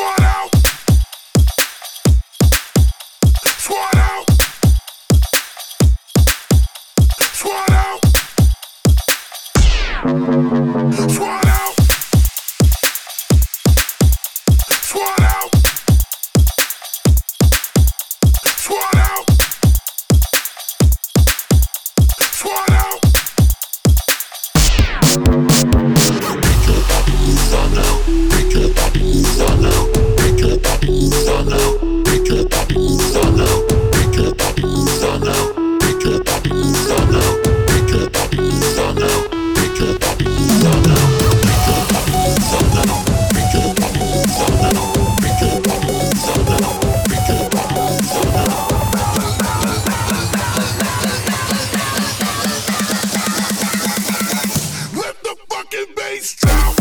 quarter. strong.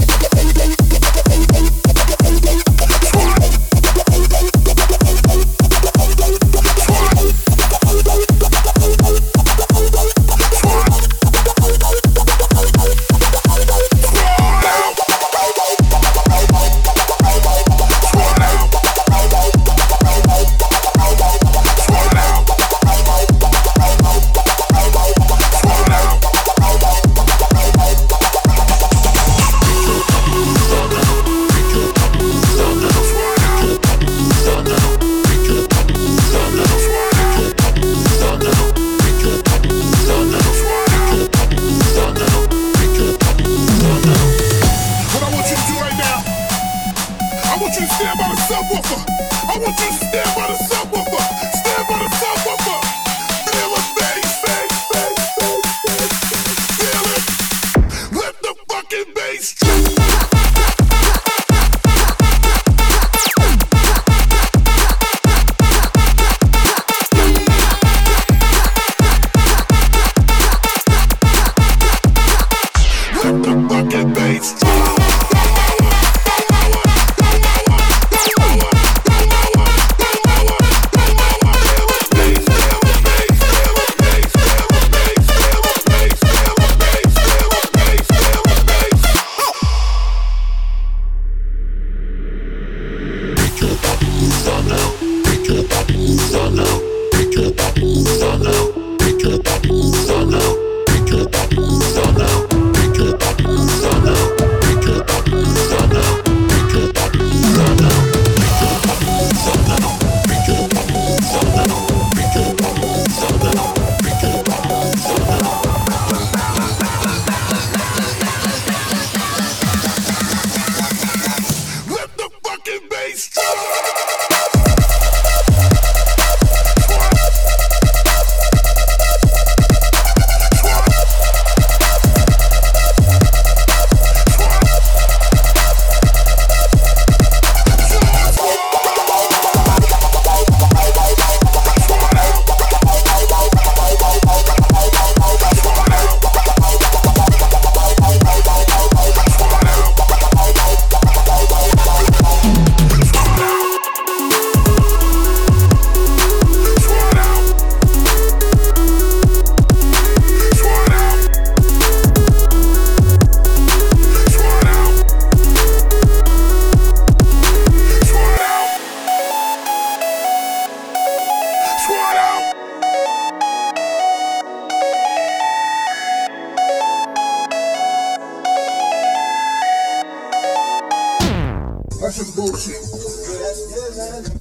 Direct.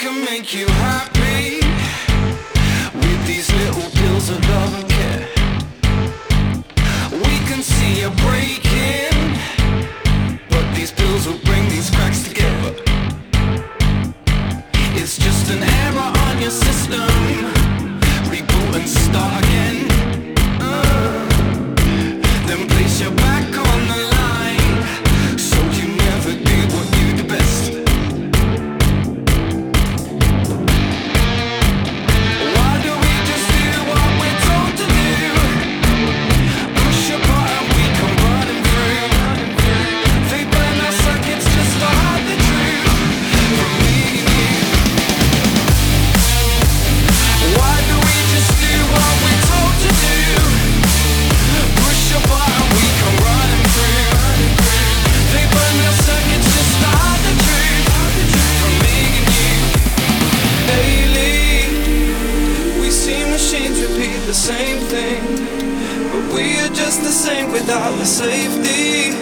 can make you happy With these little pills of love and care. We can see you breaking. safety.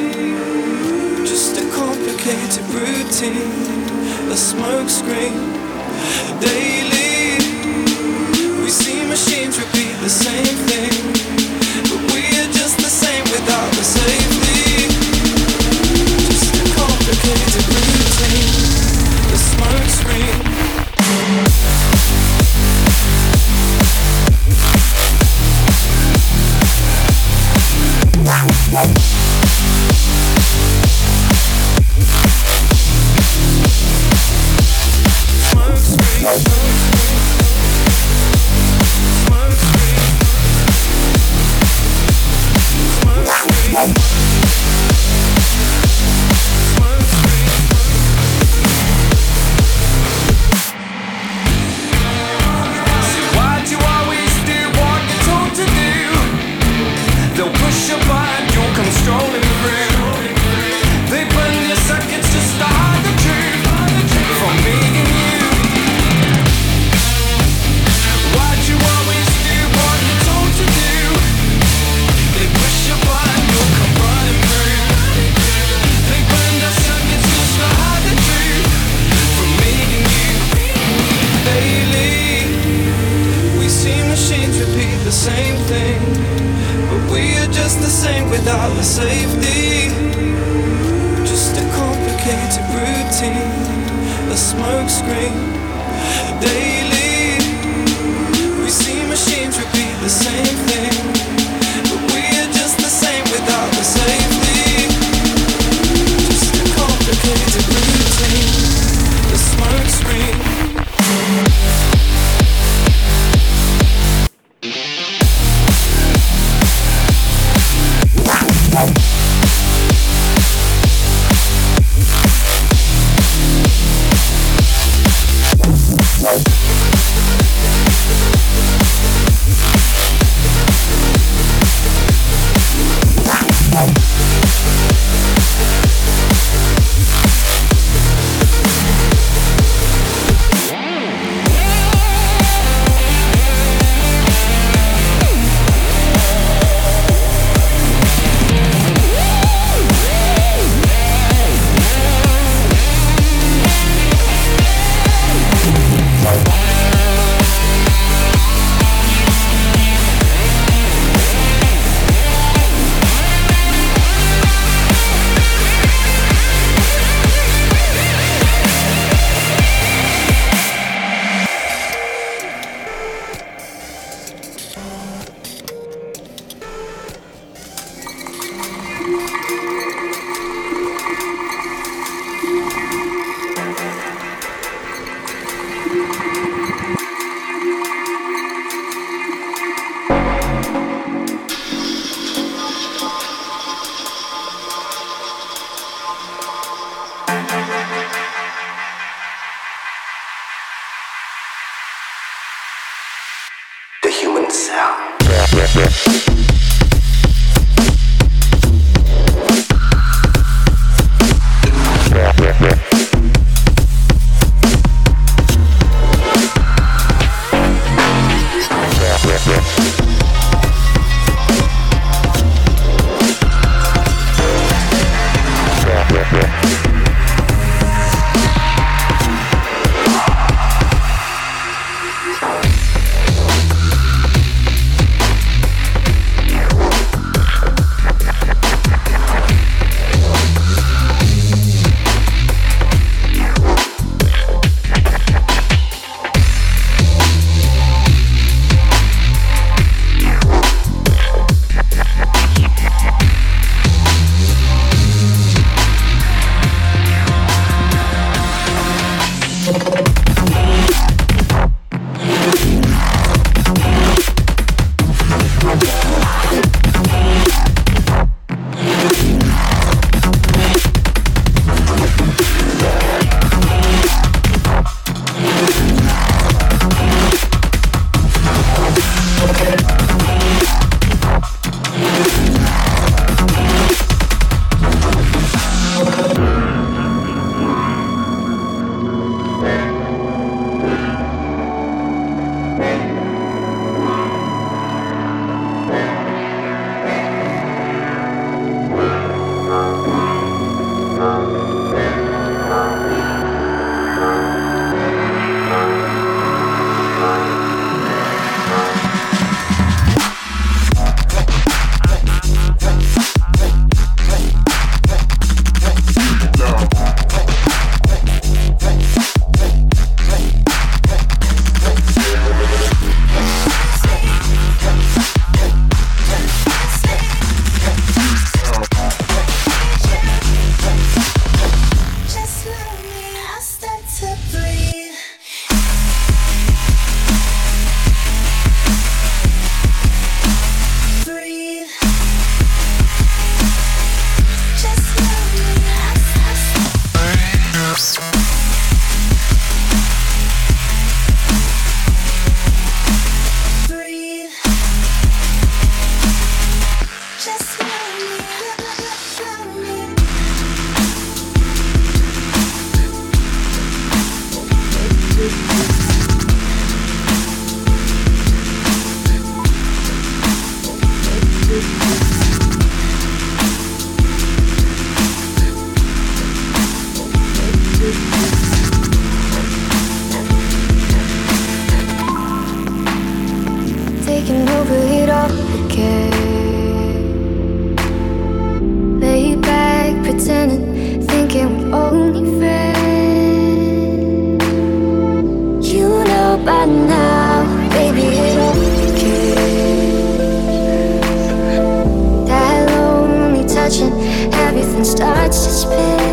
Just a complicated routine, a smokescreen. Bye. Starts to spin,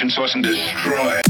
Emission source and destroy.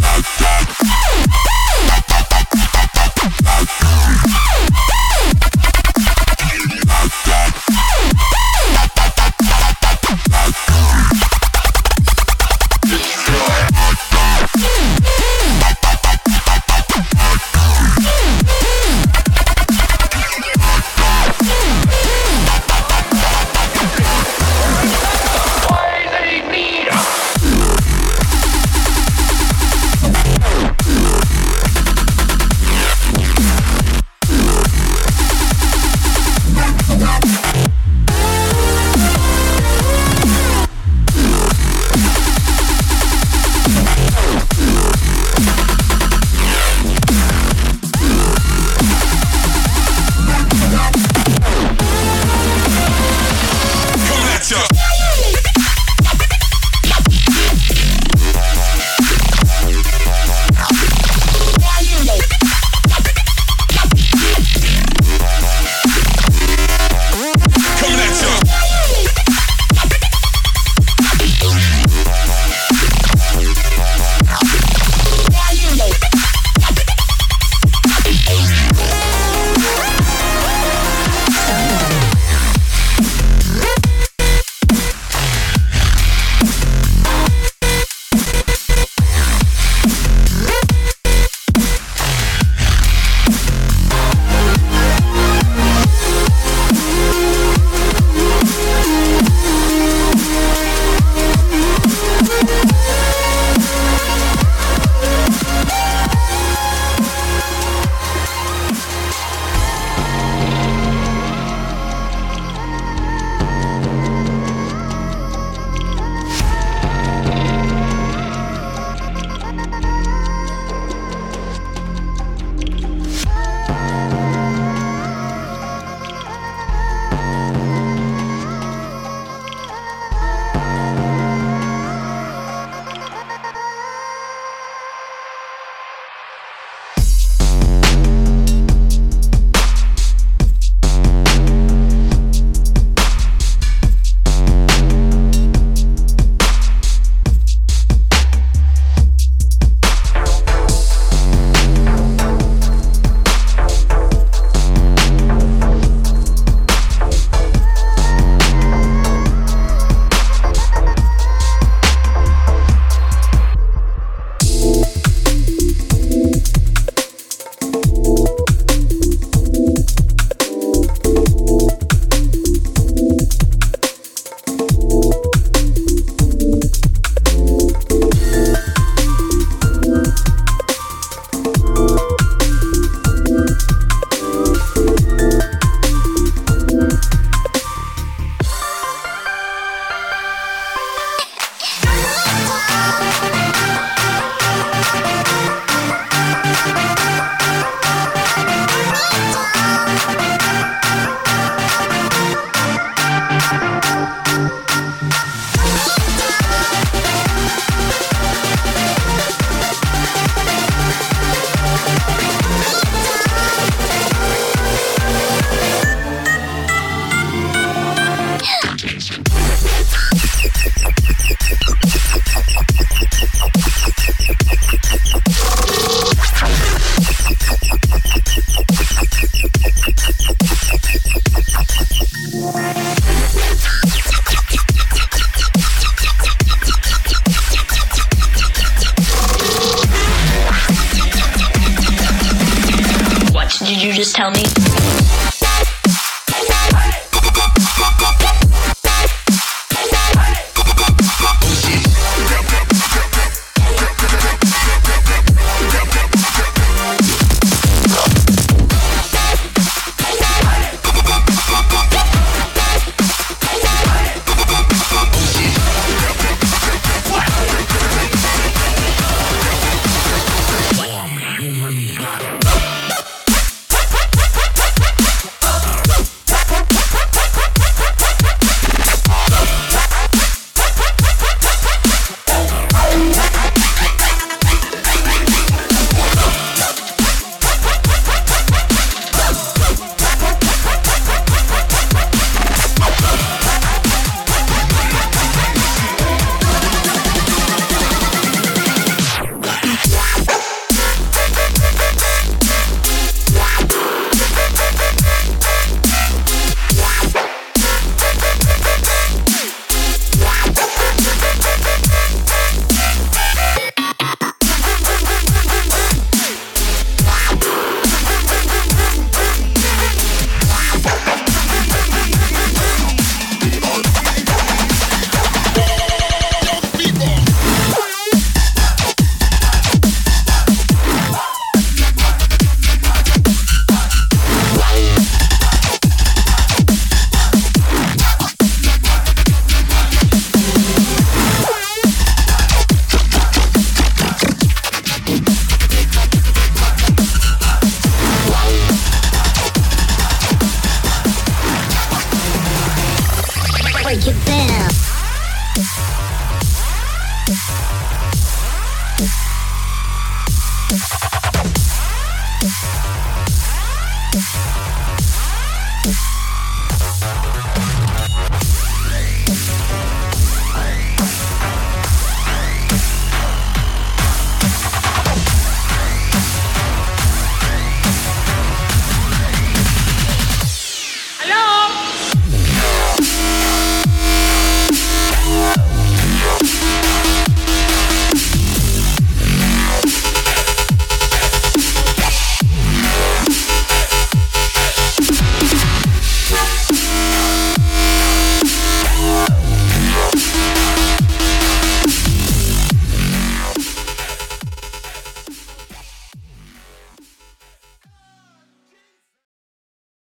Break it down.